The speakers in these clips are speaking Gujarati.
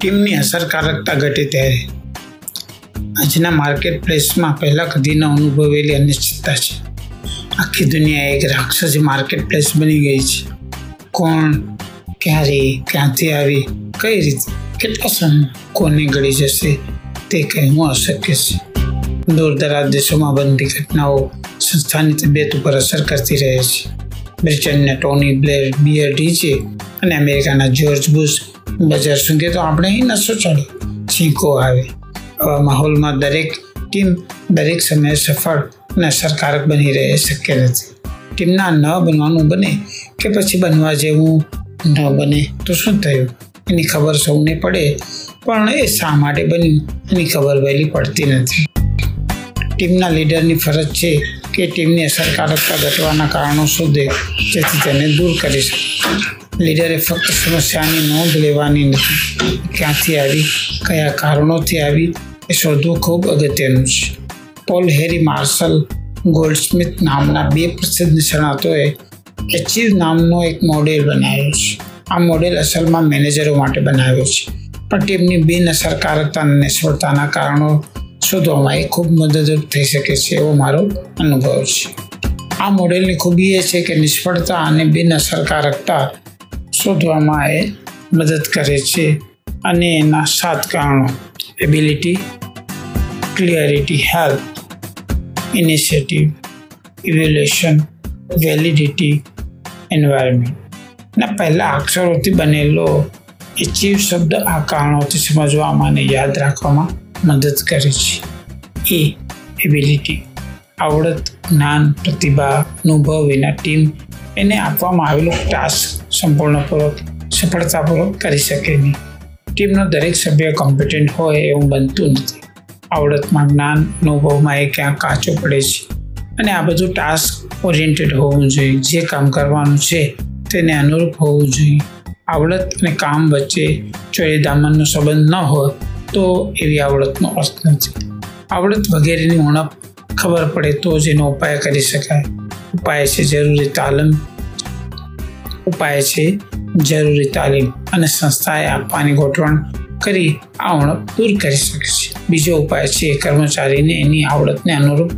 ટીમની અસરકારકતા ઘટે ત્યારે. આજના માર્કેટ પ્લેસમાં પહેલાં કદીનો અનુભવેલી અનિશ્ચિતતા છે. આખી દુનિયા એક રાક્ષસી માર્કેટ પ્લેસ બની ગઈ છે. કોણ, ક્યારે, ક્યાંથી આવી, કઈ રીતે, કેટલા સમય, કોને ગળી જશે, તે કહેવું અશક્ય છે. દૂર દરાજ દેશોમાં બનતી ઘટનાઓ સંસ્થાની તબિયત ઉપર અસર કરતી રહે છે. બ્રિટનના ટોની બ્લેર બિયર ડીજે અને અમેરિકાના જ્યોર્જ બુશ બજાર સુધી તો આપણે અહીં નસો ચડે છીંકો આવે. આવા માહોલમાં દરેક ટીમ દરેક સમયે સફળ અને અસરકારક બની રહે શક્ય નથી. ટીમના ન બનવાનું બને કે પછી બનવા જેવું ન બને તો શું થયું? એની ખબર સૌને પડે, પણ એ શા માટે બન્યું? એની ખબર વહેલી પડતી નથી. ટીમના લીડરની ફરજ છે કે ટીમની અસરકારકતા ઘટવાના કારણો શોધે, જેથી તેને દૂર કરી શકે. લીડરે ફક્ત સમસ્યાની નોંધ લેવાની નથી. ક્યાંથી આવી? કયા કારણોથી આવી? એ શોધવું ખૂબ અગત્યનું છે. પોલ હેરી માર્શલ ગોલ્ડસ્મિથ નામના બે પ્રસિદ્ધ નિષ્ણાતોએ એચિવ નામનો એક મોડેલ બનાવ્યો છે. આ મોડેલ અસલમાં મેનેજરો માટે બનાવ્યો છે. પણ ટીમની બિન અસરકારકતા અને નિષ્ફળતાના કારણો શોધવામાં એ ખૂબ મદદરૂપ થઈ શકે છે એવો મારો અનુભવ છે. આ મોડેલની ખૂબી એ છે કે નિષ્ફળતા અને બિન અસરકારકતા શોધવામાં એ મદદ કરે છે અને એના સાત કારણો. Ability clarity health initiative evaluation validity environment ના પહેલા અક્ષરોથી બનેલો એચીવ શબ્દ આ કારણોથી સમજવામાં અને યાદ રાખવામાં મદદ કરે છે. એ એબિલિટી આવડત, જ્ઞાન, પ્રતિભા, અનુભવ વિના ટીમ એને આપવામાં આવેલો ટાસ્ક સંપૂર્ણપૂર્વક સફળતાપૂર્વક કરી શકે નહીં. ટીમનો દરેક સભ્ય કોમ્પિટન્ટ હોય એવું બનતું નથી. આવડતમાં જ્ઞાન અનુભવમાં એ ક્યાંક કાચો પડે છે. અને આ બધું ટાસ્ક ઓરિએન્ટેડ હોવું જોઈએ. જે કામ કરવાનું છે તેને અનુરૂપ હોવું જોઈએ. આવડત અને કામ વચ્ચે ચોરી દામનનો સંબંધ ન હોય તો એવી આવડતનો અર્થ નથી. આવડત વગેરેની ઉણપ ખબર પડે તો જ એનો ઉપાય કરી શકાય. ઉપાય છે જરૂરી તાલીમ ઉપાય છે. જરૂરી તાલીમ અને સંસ્થાએ આપવાની ગોઠવણ કરી આ ઉણપ દૂર કરી શકે છે. બીજો ઉપાય છે કર્મચારીને એની આવડતને અનુરૂપ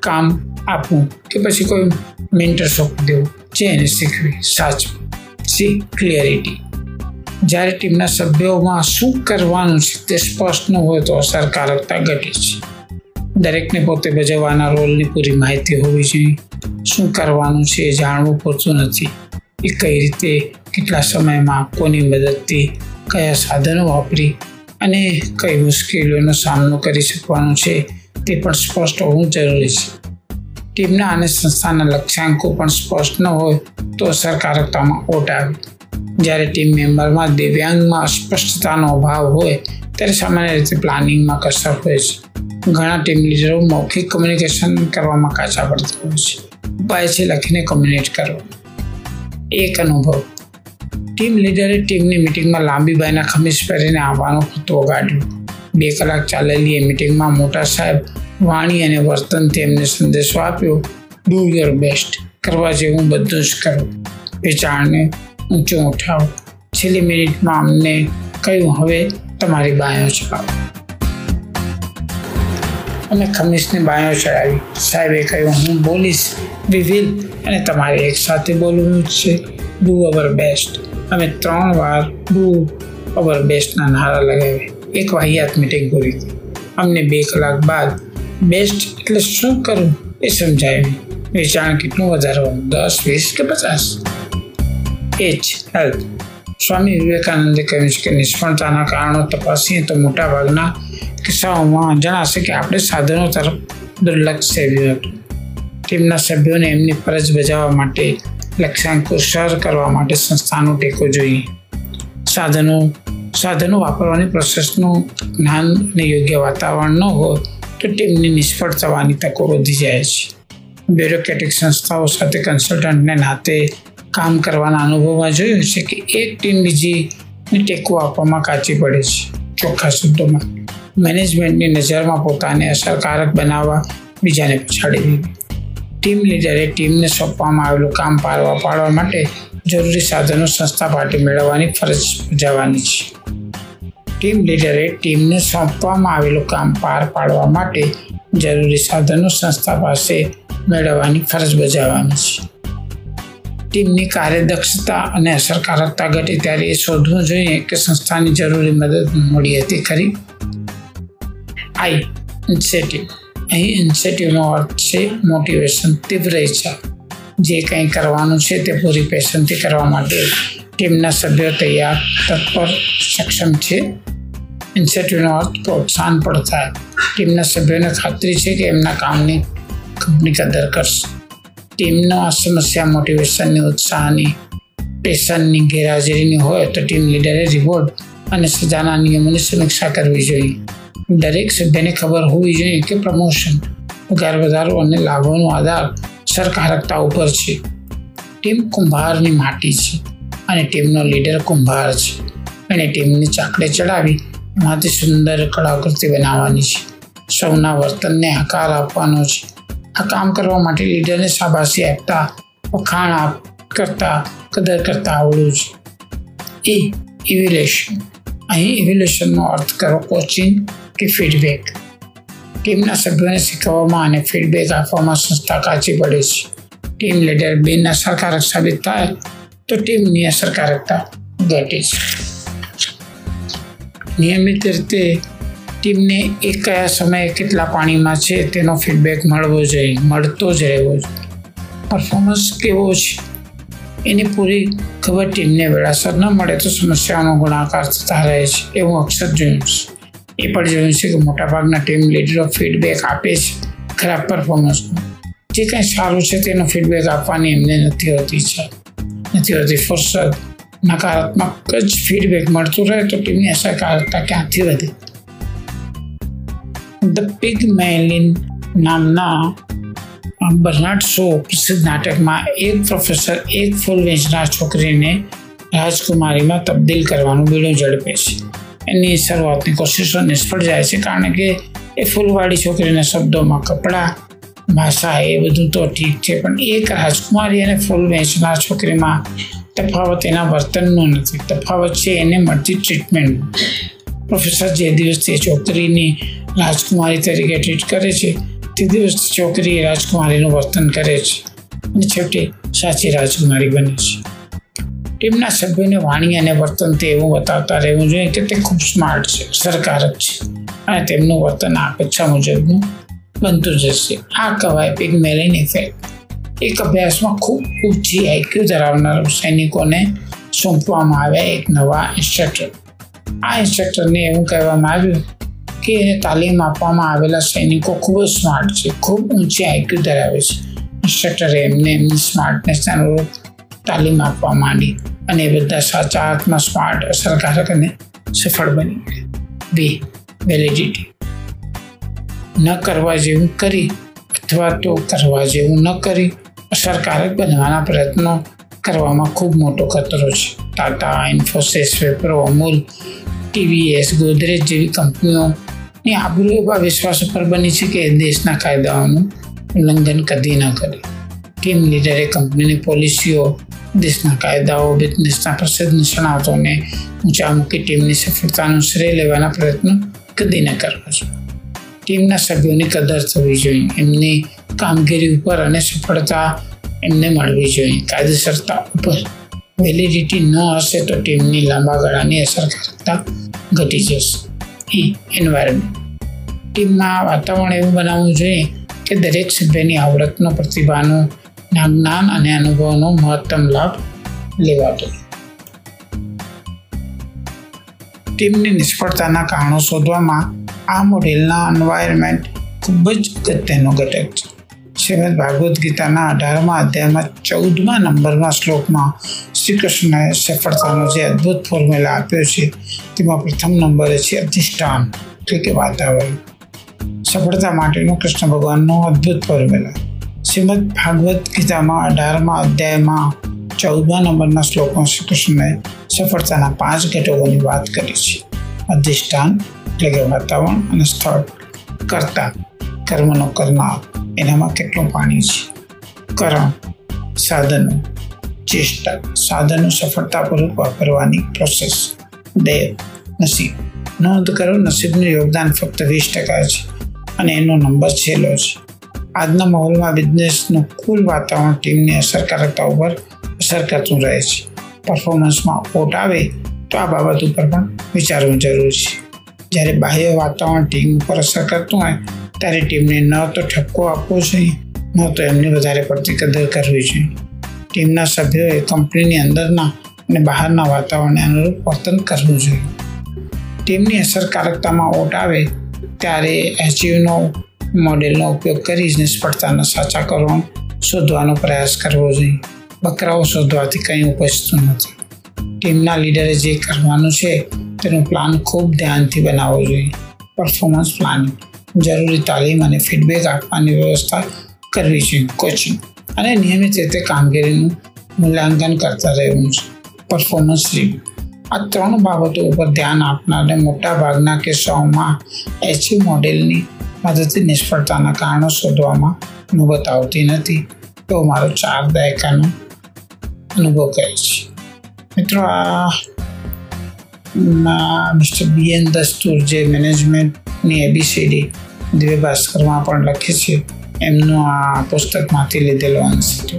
કામ આપવું કે પછી કોઈ મેન્ટરશોપ દેવું, જે એને શીખવી, સાચવું. સી ક્લિયરિટી જ્યારે ટીમના સભ્યોમાં શું કરવાનું છે તે સ્પષ્ટ ન હોય તો અસરકારકતા ઘટે છે. દરેકને પોતે ભજવવાના રોલની પૂરી માહિતી હોવી જોઈએ. શું કરવાનું છે એ જાણવું પૂરતું નથી. એ કઈ રીતે કેટલા સમયમાં કોની મદદથી કયા સાધનો વાપરી અને કઈ મુશ્કેલીઓનો સામનો કરી શકવાનો છે તે પણ સ્પષ્ટ હોવું જરૂરી છે. ટીમના અને સંસ્થાના લક્ષ્યાંકો પણ સ્પષ્ટ ન હોય તો અસરકારકતામાં ઓટ આવે. જ્યારે ટીમ મેમ્બરમાં દિવ્યાંગમાં અસ્પષ્ટતાનો અભાવ હોય ત્યારે સામાન્ય રીતે પ્લાનિંગમાં કસર હોય છે. ઘણા ટીમ લીડરો મૌખિક કમ્યુનિકેશન કરવામાં કાચા પડતા હોય છે. ઉપાય છે લખીને કમ્યુનિકેટ કરવો એક અનુભવ. ટીમ લીડરે ટીમની મિટિંગમાં લાંબી બાયના ખમીસ પહેરીને આવવાનો ખુત્તો ગાડ્યો. બે કલાક ચાલેલી એ મિટિંગમાં મોટા સાહેબ વાણી અને વર્તન તેમને સંદેશો આપ્યો ડુ યોર બેસ્ટ કરવા જેવું બધું જ કરો. વિચારને ઊંચું ઉઠાવો. છેલ્લી મિનિટમાં અમને કહ્યું, હવે તમારી બાયો ચડાવો. અમે ખમીસને બાયો ચડાવી. સાહેબે કહ્યું, હું બોલીશ વી વિલ અને તમારે એક સાથે બોલવું જ છે. ડુ અવર બેસ્ટ અમે ત્રણ વાર ડુ અવર બેસ્ટના નારા લગાવ્યા. એક વાહિયાત મિટિંગ પૂરી થઈ અમને બે કલાક બાદ બેસ્ટ એટલે શું કરવું એ સમજાયું. વેચાણ કેટલું વધારવાનું દસ, વીસ કે પચાસ? એ જ હેલ્થ સ્વામી વિવેકાનંદે કહ્યું છે કે નિષ્ફળતાના કારણો તપાસીએ તો મોટાભાગના કિસ્સાઓમાં જણાશે કે આપણે સાધનો તરફ દુર્લક્ષ સેવ્યું હતું. ટીમના સભ્યોને એમની ફરજ બજાવવા માટે, લક્ષ્યાંકો સર કરવા માટે સંસ્થાનો ટેકો જોઈએ. સાધનો સાધનો વાપરવાની પ્રોસેસનું જ્ઞાન અને યોગ્ય વાતાવરણ ન હોય તો ટીમની નિષ્ફળ થવાની તકો વધી જાય છે. બ્યુરોક્રેટિક સંસ્થાઓ સાથે કન્સલ્ટન્ટને નાતે કામ કરવાના અનુભવમાં જોયું છે કે એક ટીમ બીજીને ટેકો આપવામાં કાચી પડે છે. ચોખ્ખા શબ્દોમાં, મેનેજમેન્ટની નજરમાં પોતાને અસરકારક બનાવવા બીજાને પછાડી દીધી. ટીમ લીડરે ટીમને સોંપવામાં આવેલું કામ પાડવા પાડવા માટે જરૂરી સાધનો સંસ્થા પાર્ટી મેળવવાની ફરજ બજાવવાની છે. ટીમ લીડરે ટીમને સોંપવામાં આવેલું કામ પાર પાડવા માટે જરૂરી સાધનો સંસ્થા પાસે મેળવવાની ફરજ બજાવવાની છે. ટીમની કાર્યદક્ષતા અને અસરકારકતા ઘટે ત્યારે એ શોધવું જોઈએ કે સંસ્થાની જરૂરી મદદ મળી હતી ખરી. આઈ ઇન્સેટિવ અહીં ઇન્સેટિવનો અર્થ છે મોટિવેશન તીવ્ર ઈચ્છા. જે કંઈ કરવાનું છે તે પૂરી પેશનથી કરવા માટે ટીમના સભ્યો તૈયાર, તત્પર, સક્ષમ છે. ઇન્સેટિવનો અર્થ પ્રોત્સાહન પણ થાય. ટીમના સભ્યોને ખાતરી છે કે એમના કામની કંપની કદર કરશે. ટીમનો આ સમસ્યા મોટિવેશનની ઉત્સાહની પેશનની ગેરહાજરીની હોય તો ટીમ લીડરે રિવોર્ડ અને સજાના નિયમોની સમીક્ષા કરવી જોઈએ. દરેક સભ્યને ખબર હોવી જોઈએ કે પ્રમોશન પગાર વધારો અને લાભોનો આધાર સરકારકતા ઉપર છે. ટીમ કુંભારની માટી છે અને ટીમનો લીડર કુંભાર છે. અને ટીમને ચાકડે ચડાવી એમાંથી સુંદર કળાકૃતિ બનાવવાની છે. સૌના વર્તનને આકાર આપવાનો છે. આ કામ કરવા માટે લીડરને શાબાશી આપતા, વખાણ આપ કરતા, કદર કરતા આવડવું છે. એ ઇવેલ્યુશન અહીં ઇવેલ્યુશનનો અર્થ કરો કોચિંગ કે ફીડબેક ટીમના સભ્યોને શીખવવામાં અને ફીડબેક આપવામાં સંસ્થા કાચી પડે છે. ટીમ લીડર બિન અસરકારક સાબિત થાય તો ટીમની અસરકારકતા ઘટે છે. નિયમિત રીતે ટીમને એ કયા સમયે કેટલા પાણીમાં છે તેનો ફીડબેક મળવો જોઈએ, મળતો જ રહેવો જોઈએ. પરફોર્મન્સ કેવો છે? એની પૂરી ખબર ટીમને વેળાસર ન મળે તો સમસ્યાઓનો ગુણાકાર થતા રહે છે. એવું અક્ષર જોયું છે. એ પણ જોયું છે કે મોટાભાગના ટીમ લીડરો ફીડબેક આપે છે. ખરાબ પરફોર્મન્સનું જે કંઈ સારું છે તેનો ફીડબેક આપવાની એમને નથી હોતી છે. નથી હોતી, ફુરસદ, નકારાત્મક જ ફીડબેક મળતું રહે તો ટીમની અસરકારકતા ક્યાંથી વધે? ધ પિગ મેલિન નામના બર્નાટ શો પ્રસિદ્ધ નાટકમાં એક પ્રોફેસર એક ફૂલ વેચનાર છોકરીને રાજકુમારીમાં તબદીલ કરવાનું બીડું ઝડપે છે. એની શરૂઆતની કોશિશો નિષ્ફળ જાય છે કારણ કે એ ફૂલવાળી છોકરીના શબ્દોમાં કપડાં ભાષા એ બધું તો ઠીક છે, પણ એક રાજકુમારી અને ફૂલ વેચનાર છોકરીમાં તફાવત એના વર્તનનો નથી. તફાવત છે એને મળતી ટ્રીટમેન્ટ પ્રોફેસર જે દિવસથી છોકરીની રાજકુમારી તરીકે ટ્રીટ કરે છે, તે દિવસ છોકરી રાજકુમારીનું વર્તન કરે છે અને છેવટે સાચી રાજકુમારી બને છે. ટીમના સભ્યોને વાણી અને વર્તનથી એવું બતાવતા રહેવું જોઈએ કે તે ખૂબ સ્માર્ટ છે અસરકારક છે. અને તેમનું વર્તન અપેક્ષા મુજબનું બનતું જશે આ કહેવાય પિગમેલિન ઇફેક્ટ એક અભ્યાસમાં ખૂબ ઊંચી આઈક્યુ ધરાવનાર સૈનિકોને સોંપવામાં આવ્યા એક નવા ઇન્સ્ટ્રક્ટર આ ઇન્સ્ટ્રક્ટરને એવું કહેવામાં આવ્યું કે એને તાલીમ આપવામાં આવેલા સૈનિકો ખૂબ જ સ્માર્ટ છે, ખૂબ ઊંચી આઈક્યુ ધરાવે છે. ઇન્સ્ટ્રક્ટરે એમને એમની સ્માર્ટનેસને અનુરૂપ તાલીમ આપવા માંડી અને બધા સાચા હાથમાં સ્માર્ટ અસરકારક અને સફળ બની બી વેલિડિટી ન કરવા જેવું કરી અથવા તો કરવા જેવું ન કરી અસરકારક બનવાના પ્રયત્નો કરવામાં ખૂબ મોટો ખતરો છે. ટાટા ઇન્ફોસિસ વેપ્રો અમૂલ ટીવીએસ ગોદરેજ જેવી કંપનીઓની આબરૂ એવા વિશ્વાસ ઉપર બની છે કે દેશના કાયદાઓનું ઉલ્લંઘન કદી ન કરે. ટીમ લીડરે કંપનીની પોલિસીઓ દેશના કાયદાઓ દેશના પ્રસિદ્ધ નિષ્ણાતોને ઊંચા મૂકી ટીમની સફળતાનું શ્રેય લેવાના પ્રયત્નો કદી ન કરવા જોઈએ. ટીમના સભ્યોની કદર થવી જોઈએ, એમની કામગીરી ઉપર અને સફળતા એમને મળવી જોઈએ. કાયદેસરતા ઉપર વેલિડિટી ન હશે તો ટીમની લાંબા ગાળાની અસરકારકતા ઘટી જશે. એ એન્વાયરમેન્ટ ટીમમાં વાતાવરણ એવું બનાવવું જોઈએ કે દરેક સભ્યની આવડતનો પ્રતિભાનો જ્ઞાન અને અનુભવનો મહત્તમ લાભ લેવાતો ટીમની નિષ્ફળતાના કારણો શોધવામાં આ મોડેલના એન્વાયરમેન્ટ ખૂબ જ અગત્યનો ઘટક છે. શ્રીમદ ભાગવદ્ ગીતાના અઢારમા અધ્યાયમાં ચૌદમા નંબરના શ્લોકમાં શ્રી કૃષ્ણએ સફળતાનો જે અદ્ભુત ફોર્મ્યુલા આપ્યો છે, તેમાં પ્રથમ નંબરે છે અધિષ્ઠાન, એટલે કે વાતાવરણ. સફળતા માટેનો કૃષ્ણ ભગવાનનો અદ્ભુત ફોર્મ્યુલા શ્રીમદ ભાગવત ગીતામાં અઢારમા અધ્યાયમાં ચૌદમા નંબરના શ્લોકમાં શ્રી કૃષ્ણએ સફળતાના પાંચ ઘટકોની વાત કરી છે. અધિષ્ઠાન એટલે કે વાતાવરણ અને સ્થળ કરતા કર્મનો કરનાર એનામાં કેટલું પાણી છે? કરણ સાધનો, ચેષ્ટા, સાધનો સફળતાપૂર્વક વાપરવાની પ્રોસેસ દેવ નસીબ. નોંધ કરો, નસીબનું યોગદાન ફક્ત વીસ ટકા છે અને એનો નંબર છેલ્લો છે. આજના માહોલમાં બિઝનેસનું કુલ વાતાવરણ ટીમની અસરકારકતા ઉપર અસર કરતું રહે છે. પરફોર્મન્સમાં ઓટ આવે તો આ બાબત ઉપર પણ વિચારવું જરૂરી છે. જ્યારે બાહ્ય વાતાવરણ ટીમ ઉપર અસર કરતું હોય, ત્યારે ટીમને ન તો ઠપકો આપવો જોઈએ, ન તો એમની વધારે પડતી કદર કરવી જોઈએ. ટીમના સભ્યોએ કંપનીની અંદરના અને બહારના વાતાવરણને અનુરૂપ વર્તન કરવું જોઈએ. ટીમની અસરકારકતામાં ઓટ આવે ત્યારે એચયુનો મોડેલનો ઉપયોગ કરી નિષ્ફળતાના સાચા કરણ શોધવાનો પ્રયાસ કરવો જોઈએ. બકરાઓ શોધવાથી કંઈ ઉપજતું નથી. ટીમના લીડરે જે કરવાનું છે, તેનું પ્લાન ખૂબ ધ્યાનથી બનાવવો જોઈએ. Performance planning. જરૂરી તાલીમ અને ફીડબેક આપવાની વ્યવસ્થા કરવી જોઈએ. કોચિંગ. અને નિયમિત રીતે કામગીરીનું મૂલ્યાંકન કરતા રહેવું છે. Performance review. આ ત્રણ બાબતો ઉપર ધ્યાન આપનારને મોટાભાગના કિસ્સાઓમાં એચયુ મોડેલની મદદથી નિષ્ફળતાના કારણો શોધવામાં નોબત આવતી નથી. તો મારો ચાર દાયકાનો અનુભવ કહે છે. મિત્રો, આ મિસ્ટર બી એન દસ્તુર જે મેનેજમેન્ટની એબીસીડી દિવ્ય ભાસ્કરમાં પણ લખે છે, એમનું આ પુસ્તકમાંથી લીધેલો અંશ હતો